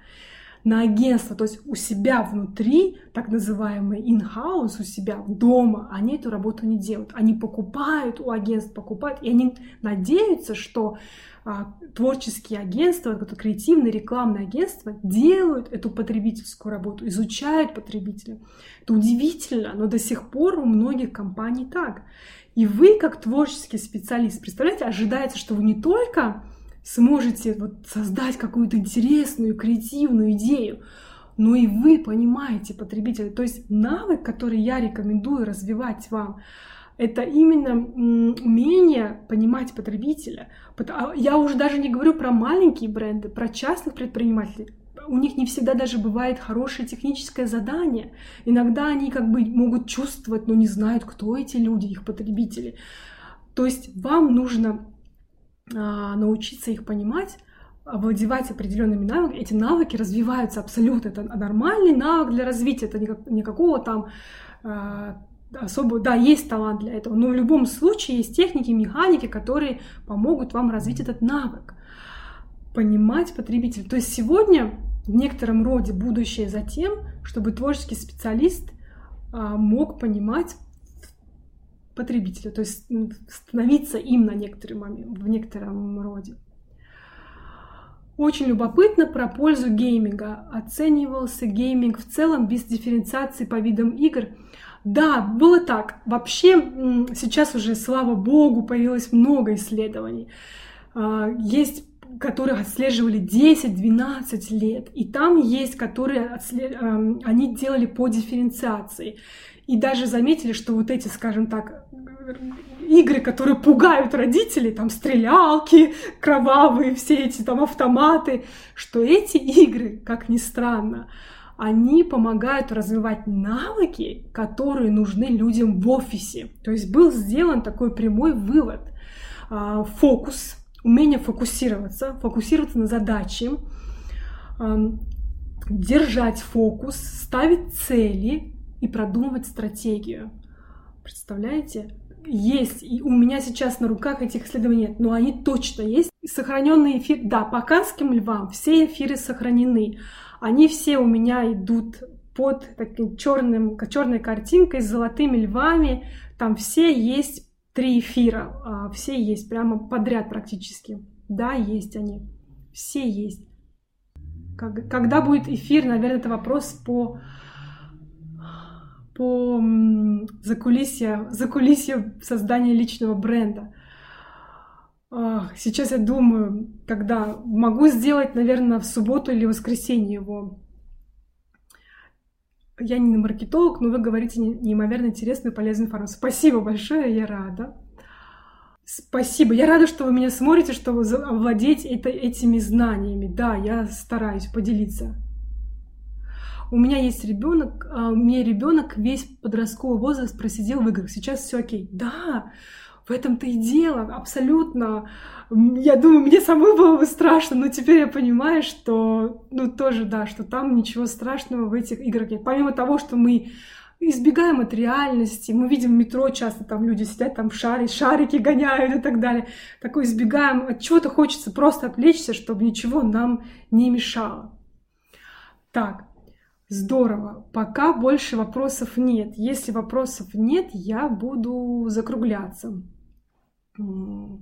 на агентство, то есть у себя внутри, так называемый in-house, у себя дома, они эту работу не делают. Они покупают у агентств, покупают, и они надеются, что а, творческие агентства, это креативные рекламные агентства делают эту потребительскую работу, изучают потребителя. Это удивительно, но до сих пор у многих компаний так. И вы, как творческий специалист, представляете, ожидается, что вы не только сможете вот создать какую-то интересную, креативную идею, но и вы понимаете потребителя. То есть навык, который я рекомендую развивать вам, это именно умение понимать потребителя. А я уже даже не говорю про маленькие бренды, про частных предпринимателей у них не всегда даже бывает хорошее техническое задание. Иногда они как бы могут чувствовать, но не знают, кто эти люди, их потребители. То есть вам нужно научиться их понимать, овладевать определенными навыками. Эти навыки развиваются абсолютно. Это нормальный навык для развития. Это никак, никакого там а, особо, да, есть талант для этого, но в любом случае есть техники, механики, которые помогут вам развить этот навык понимать потребителя. То есть сегодня в некотором роде будущее за тем, чтобы творческий специалист а, мог понимать потребителя, то есть становиться им на некоторый момент, в некотором роде. Очень любопытно про пользу гейминга. Оценивался гейминг в целом без дифференциации по видам игр. Да, было так. Вообще сейчас уже, слава богу, появилось много исследований. А, есть которые отслеживали 10-12 лет, и там есть, которые отслед... Они делали по дифференциации. И даже заметили, что вот эти, скажем так, игры, которые пугают родителей, там стрелялки кровавые, все эти там автоматы, что эти игры, как ни странно, они помогают развивать навыки, которые нужны людям в офисе. То есть был сделан такой прямой вывод. А, фокус, умение фокусироваться, фокусироваться на задаче, держать фокус, ставить цели и продумывать стратегию. Представляете? Есть, и у меня сейчас на руках этих исследований нет, но они точно есть. Сохраненные эфиры, да, по канским львам все эфиры сохранены. Они все у меня идут под таким черным, черной картинкой с золотыми львами. Там все есть три эфира, а, все есть прямо подряд практически. Да, есть они, все есть. Когда будет эфир, наверное, это вопрос по по закулисье, закулисье создания личного бренда. Сейчас я думаю, когда могу сделать, наверное, в субботу или воскресенье его. Я не маркетолог, но вы говорите неимоверно интересную и полезную информацию. Спасибо большое, я рада. Спасибо. Я рада, что вы меня смотрите, чтобы овладеть это, этими знаниями. Да, я стараюсь поделиться. У меня есть ребенок, а у меня ребенок весь подростковый возраст просидел в играх. Сейчас все окей. Да, в этом-то и дело, абсолютно. Я думаю, мне самой было бы страшно, но теперь я понимаю, что, ну, тоже, да, что там ничего страшного в этих играх нет. Помимо того, что мы избегаем от реальности, мы видим метро часто, там люди сидят, там шари, шарики гоняют и так далее. Такой избегаем, от чего-то хочется просто отвлечься, чтобы ничего нам не мешало. Так, Здорово. Пока больше вопросов нет. Если вопросов нет, я буду закругляться. Вот.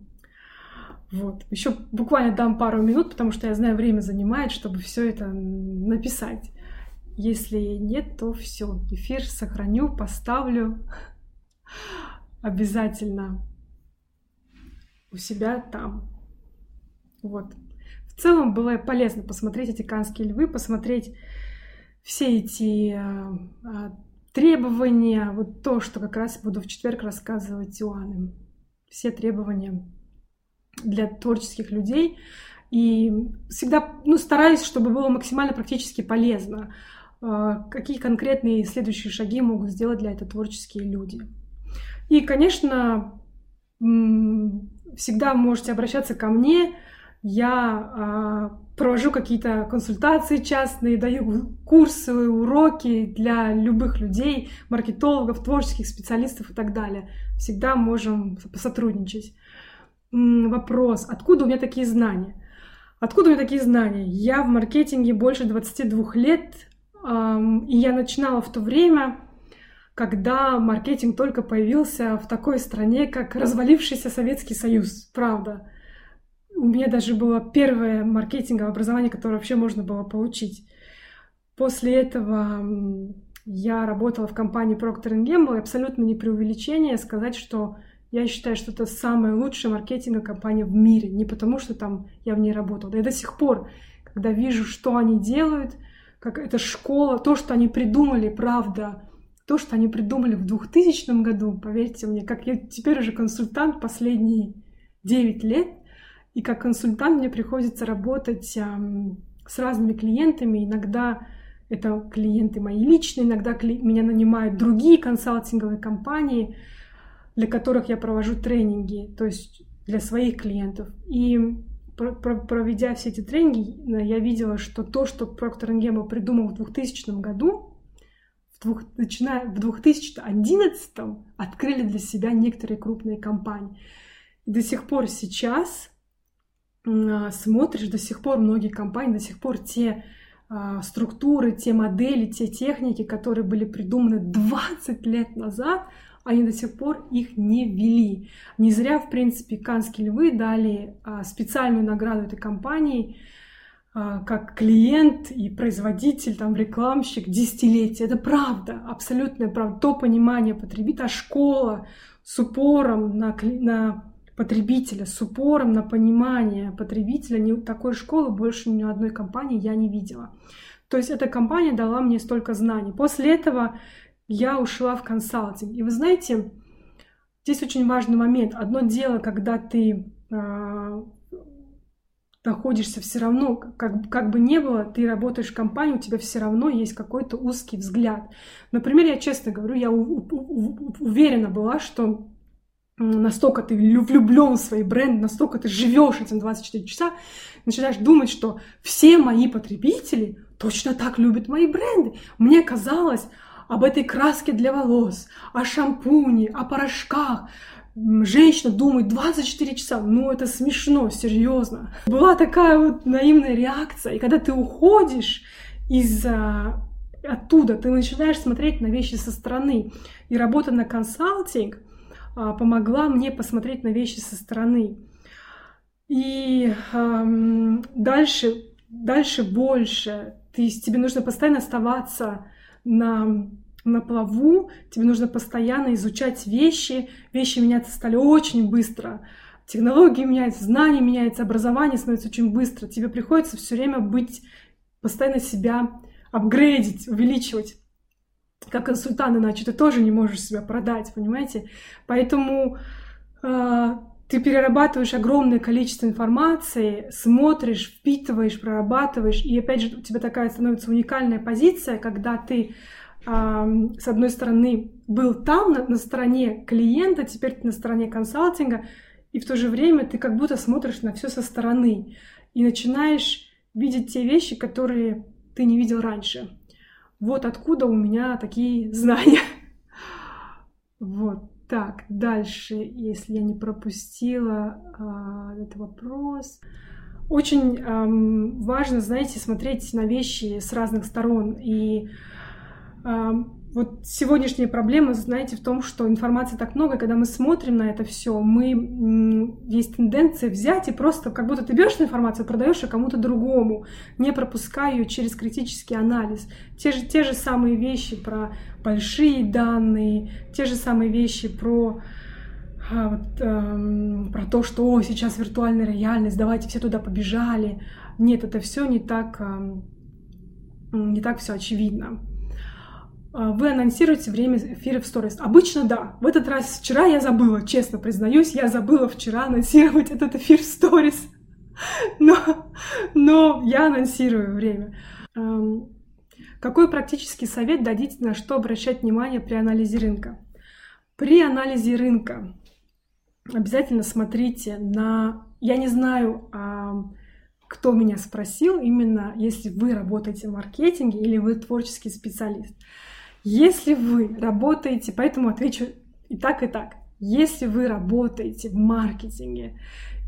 Еще буквально дам пару минут, потому что я знаю, время занимает, чтобы все это написать. Если нет, то все. Эфир сохраню, поставлю обязательно у себя там. Вот. В целом было полезно посмотреть эти канские львы, посмотреть все эти э, требования, вот то, что как раз буду в четверг рассказывать Иоанне все требования для творческих людей. И всегда ну, стараюсь, чтобы было максимально практически полезно. А, какие конкретные следующие шаги могут сделать для этого творческие люди. И, конечно, всегда можете обращаться ко мне. Я а, провожу какие-то консультации частные, даю курсы, уроки для любых людей, маркетологов, творческих специалистов и так далее. Всегда можем посотрудничать. Вопрос, откуда у меня такие знания? Откуда у меня такие знания? Я в маркетинге больше 22 лет, и я начинала в то время, когда маркетинг только появился в такой стране, как развалившийся Советский Союз, правда у меня даже было первое маркетинговое образование, которое вообще можно было получить. После этого я работала в компании Procter Gamble, и абсолютно не преувеличение сказать, что я считаю, что это самая лучшая маркетинговая компания в мире. Не потому, что там я в ней работала. Да и до сих пор, когда вижу, что они делают, как эта школа, то, что они придумали, правда, то, что они придумали в 2000 году, поверьте мне, как я теперь уже консультант последние 9 лет, и как консультант мне приходится работать с разными клиентами. Иногда это клиенты мои личные, иногда меня нанимают другие консалтинговые компании, для которых я провожу тренинги, то есть для своих клиентов. И проведя все эти тренинги, я видела, что то, что Procter Gamble придумал в 2000 году, в двух, начиная в 2011 открыли для себя некоторые крупные компании. До сих пор сейчас смотришь до сих пор многие компании, до сих пор те а, структуры, те модели, те техники, которые были придуманы 20 лет назад, они до сих пор их не ввели. Не зря, в принципе, Канские львы дали а, специальную награду этой компании как клиент и производитель, там, рекламщик десятилетия. Это правда, абсолютная правда. То понимание потребителя, школа с упором на, на потребителя с упором на понимание потребителя. Ни такой школы больше ни одной компании я не видела. То есть эта компания дала мне столько знаний. После этого я ушла в консалтинг. И вы знаете, здесь очень важный момент. Одно дело, когда ты э, находишься все равно, как, как бы не было, ты работаешь в компании, у тебя все равно есть какой-то узкий взгляд. Например, я честно говорю, я у, у, у, уверена была, что настолько ты влюблен в свой бренд, настолько ты живешь этим 24 часа, начинаешь думать, что все мои потребители точно так любят мои бренды. Мне казалось об этой краске для волос, о шампуне, о порошках. Женщина думает 24 часа, ну это смешно, серьезно. Была такая вот наивная реакция, и когда ты уходишь из оттуда, ты начинаешь смотреть на вещи со стороны. И работа на консалтинг а, помогла мне посмотреть на вещи со стороны. И эм, дальше, дальше больше. Ты, тебе нужно постоянно оставаться на, на плаву, тебе нужно постоянно изучать вещи. Вещи меняться стали очень быстро. Технологии меняются, знания меняются, образование становится очень быстро. Тебе приходится все время быть, постоянно себя апгрейдить, увеличивать как консультант, иначе ты тоже не можешь себя продать, понимаете? Поэтому э, ты перерабатываешь огромное количество информации, смотришь, впитываешь, прорабатываешь, и опять же у тебя такая становится уникальная позиция, когда ты э, с одной стороны был там на, на стороне клиента, теперь ты на стороне консалтинга, и в то же время ты как будто смотришь на все со стороны и начинаешь видеть те вещи, которые ты не видел раньше. Вот откуда у меня такие знания. Вот так, дальше, если я не пропустила а, этот вопрос. Очень эм, важно, знаете, смотреть на вещи с разных сторон. И вот сегодняшняя проблема, знаете, в том, что информации так много, и когда мы смотрим на это все, мы есть тенденция взять и просто, как будто ты берешь информацию, продаешь ее кому-то другому, не пропуская ее через критический анализ. Те же, те же самые вещи про большие данные, те же самые вещи про а, вот, эм, про то, что О, сейчас виртуальная реальность, давайте все туда побежали. Нет, это все не так, эм, не так все очевидно. А, вы анонсируете время эфира в сторис. Обычно да. В этот раз вчера я забыла, честно признаюсь, я забыла вчера анонсировать этот эфир в сторис. Но, но я анонсирую время. Какой практический совет дадите, на что обращать внимание при анализе рынка? При анализе рынка обязательно смотрите на... Я не знаю, кто меня спросил, именно если вы работаете в маркетинге или вы творческий специалист. Если вы работаете, поэтому отвечу и так, и так. Если вы работаете в маркетинге,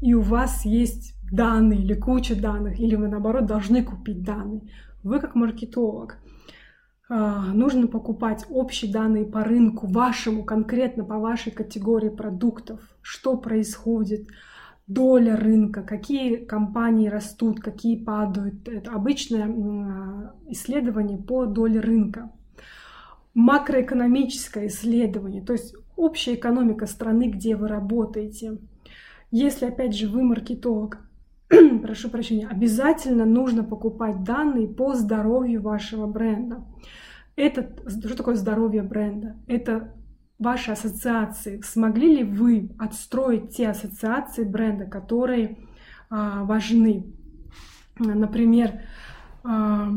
и у вас есть данные или куча данных, или вы, наоборот, должны купить данные, вы как маркетолог, а, нужно покупать общие данные по рынку, вашему, конкретно по вашей категории продуктов, что происходит, доля рынка, какие компании растут, какие падают. Это обычное а, исследование по доле рынка макроэкономическое исследование, то есть общая экономика страны, где вы работаете. Если, опять же, вы маркетолог, прошу прощения, обязательно нужно покупать данные по здоровью вашего бренда. Это, что такое здоровье бренда? Это ваши ассоциации. Смогли ли вы отстроить те ассоциации бренда, которые а, важны? Например, а,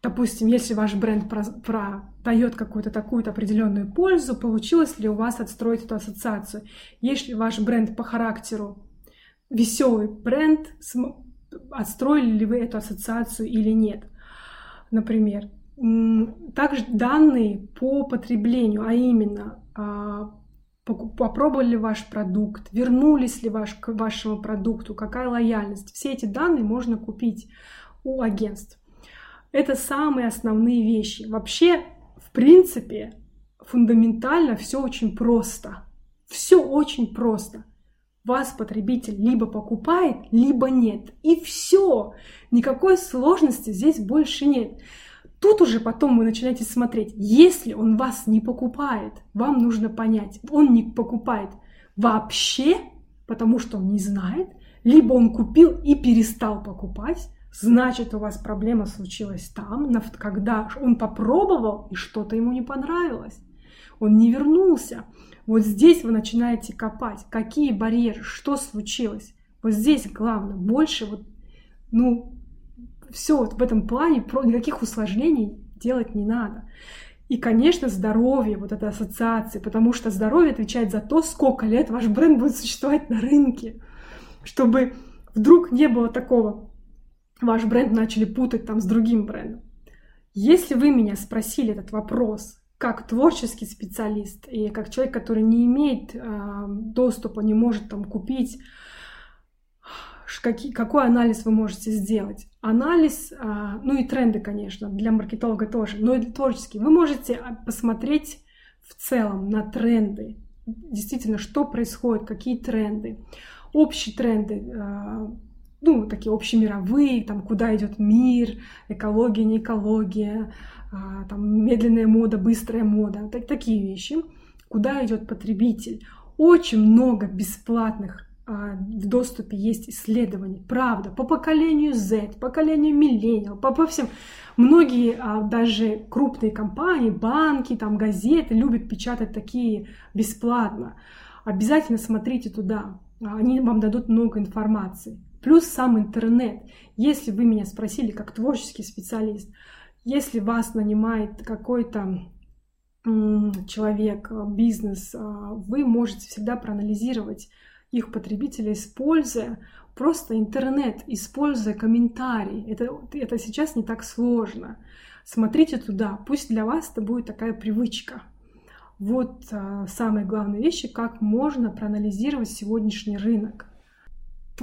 допустим, если ваш бренд про, про дает какую-то такую-то определенную пользу, получилось ли у вас отстроить эту ассоциацию. Если ваш бренд по характеру веселый бренд, отстроили ли вы эту ассоциацию или нет. Например, также данные по потреблению, а именно а, попробовали ли ваш продукт, вернулись ли ваш, к вашему продукту, какая лояльность. Все эти данные можно купить у агентств. Это самые основные вещи. Вообще принципе, фундаментально все очень просто. Все очень просто. Вас потребитель либо покупает, либо нет. И все. Никакой сложности здесь больше нет. Тут уже потом вы начинаете смотреть, если он вас не покупает, вам нужно понять, он не покупает вообще потому что он не знает, либо он купил и перестал покупать, значит, у вас проблема случилась там, когда он попробовал и что-то ему не понравилось. Он не вернулся. Вот здесь вы начинаете копать. Какие барьеры, что случилось. Вот здесь главное. Больше вот, ну, все вот в этом плане, никаких усложнений делать не надо. И, конечно, здоровье, вот эта ассоциация, потому что здоровье отвечает за то, сколько лет ваш бренд будет существовать на рынке, чтобы вдруг не было такого, ваш бренд начали путать там с другим брендом. Если вы меня спросили этот вопрос как творческий специалист и как человек, который не имеет э, доступа, не может там купить какие, какой анализ вы можете сделать. Анализ, а, ну и тренды, конечно, для маркетолога тоже, но и для творческий. Вы можете а, посмотреть в целом на тренды, действительно, что происходит, какие тренды, общие тренды, а, ну, такие общемировые, там, куда идет мир, экология, не экология, там, медленная мода, быстрая мода, так, такие вещи, куда идет потребитель. Очень много бесплатных а, в доступе есть исследования, правда, по поколению Z, поколению миллениал, по, по всем. Многие а, даже крупные компании, банки, там газеты любят печатать такие бесплатно. Обязательно смотрите туда, они вам дадут много информации. Плюс сам интернет. Если вы меня спросили как творческий специалист, если вас нанимает какой-то человек, бизнес, а, вы можете всегда проанализировать их потребителя, используя просто интернет, используя комментарии. Это, это сейчас не так сложно. Смотрите туда, пусть для вас это будет такая привычка. Вот а, самые главные вещи, как можно проанализировать сегодняшний рынок.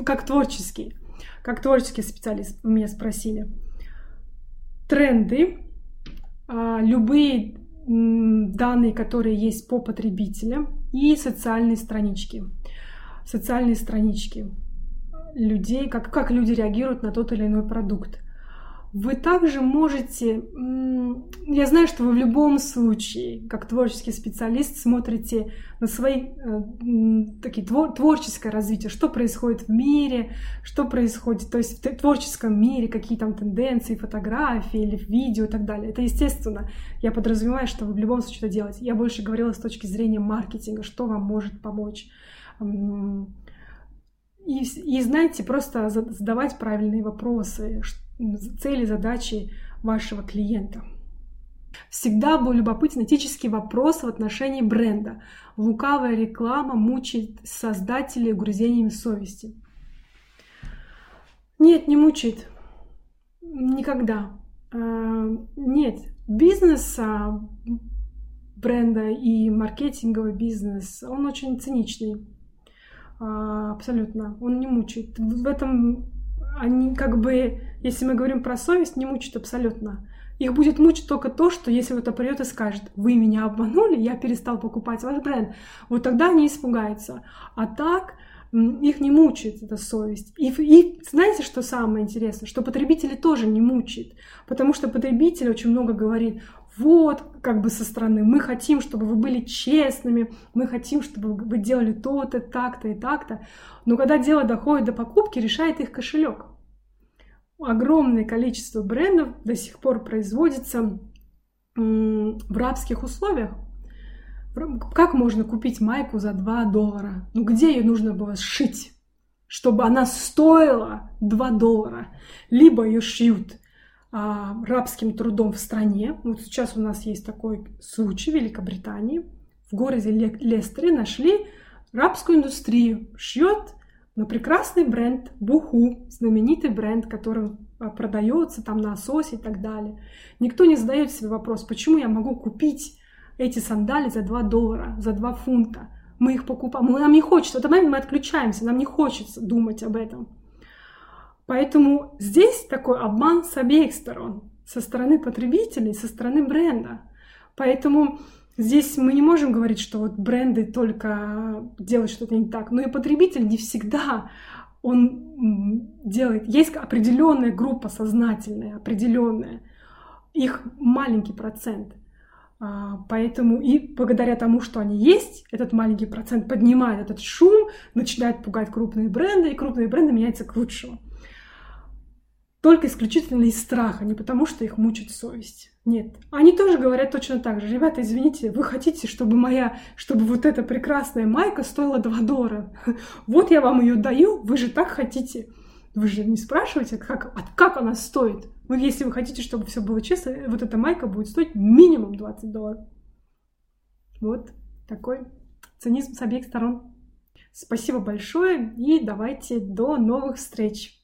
Как творческий, как творческий специалист, меня спросили. Тренды, а, любые данные, которые есть по потребителям и социальные странички социальные странички людей, как, как люди реагируют на тот или иной продукт. Вы также можете, я знаю, что вы в любом случае, как творческий специалист, смотрите на свои э, такие твор, творческое развитие, что происходит в мире, что происходит, то есть в творческом мире, какие там тенденции, фотографии или видео и так далее. Это естественно. Я подразумеваю, что вы в любом случае это делаете. Я больше говорила с точки зрения маркетинга, что вам может помочь. И, и знаете, просто задавать правильные вопросы, цели, задачи вашего клиента. Всегда был любопытен этический вопрос в отношении бренда. Лукавая реклама мучает создателей угрызениями совести. Нет, не мучает. Никогда. А, нет, бизнес бренда и маркетинговый бизнес, он очень циничный. А, абсолютно. Он не мучает. В этом они как бы, если мы говорим про совесть, не мучают абсолютно. Их будет мучить только то, что если кто-то придет и скажет, вы меня обманули, я перестал покупать ваш бренд, вот тогда они испугаются. А так их не мучает эта совесть. И, и знаете, что самое интересное? Что потребители тоже не мучает. Потому что потребитель очень много говорит, вот, как бы со стороны, мы хотим, чтобы вы были честными, мы хотим, чтобы вы делали то-то, так-то и так-то. Но когда дело доходит до покупки, решает их кошелек. Огромное количество брендов до сих пор производится в рабских условиях. Как можно купить майку за 2 доллара? Ну где ее нужно было сшить, чтобы она стоила 2 доллара? Либо ее шьют рабским трудом в стране. Вот сейчас у нас есть такой случай в Великобритании. В городе Лестере нашли рабскую индустрию. Шьет на прекрасный бренд Буху, знаменитый бренд, который а, продается там на ососе и так далее. Никто не задает себе вопрос, почему я могу купить эти сандали за 2 доллара, за 2 фунта. Мы их покупаем, нам не хочется, в этот момент мы отключаемся, нам не хочется думать об этом. Поэтому здесь такой обман с обеих сторон. Со стороны потребителей, со стороны бренда. Поэтому здесь мы не можем говорить, что вот бренды только делают что-то не так. Но и потребитель не всегда он делает. Есть определенная группа сознательная, определенная. Их маленький процент. А, поэтому и благодаря тому, что они есть, этот маленький процент поднимает этот шум, начинает пугать крупные бренды, и крупные бренды меняются к лучшему. Только исключительно из страха, не потому что их мучит совесть. Нет. Они тоже говорят точно так же. Ребята, извините, вы хотите, чтобы моя, чтобы вот эта прекрасная майка стоила 2 доллара? Вот я вам ее даю, вы же так хотите. Вы же не спрашиваете, как, как она стоит. Ну, если вы хотите, чтобы все было честно, вот эта майка будет стоить минимум 20 долларов. Вот такой цинизм с обеих сторон. Спасибо большое и давайте до новых встреч.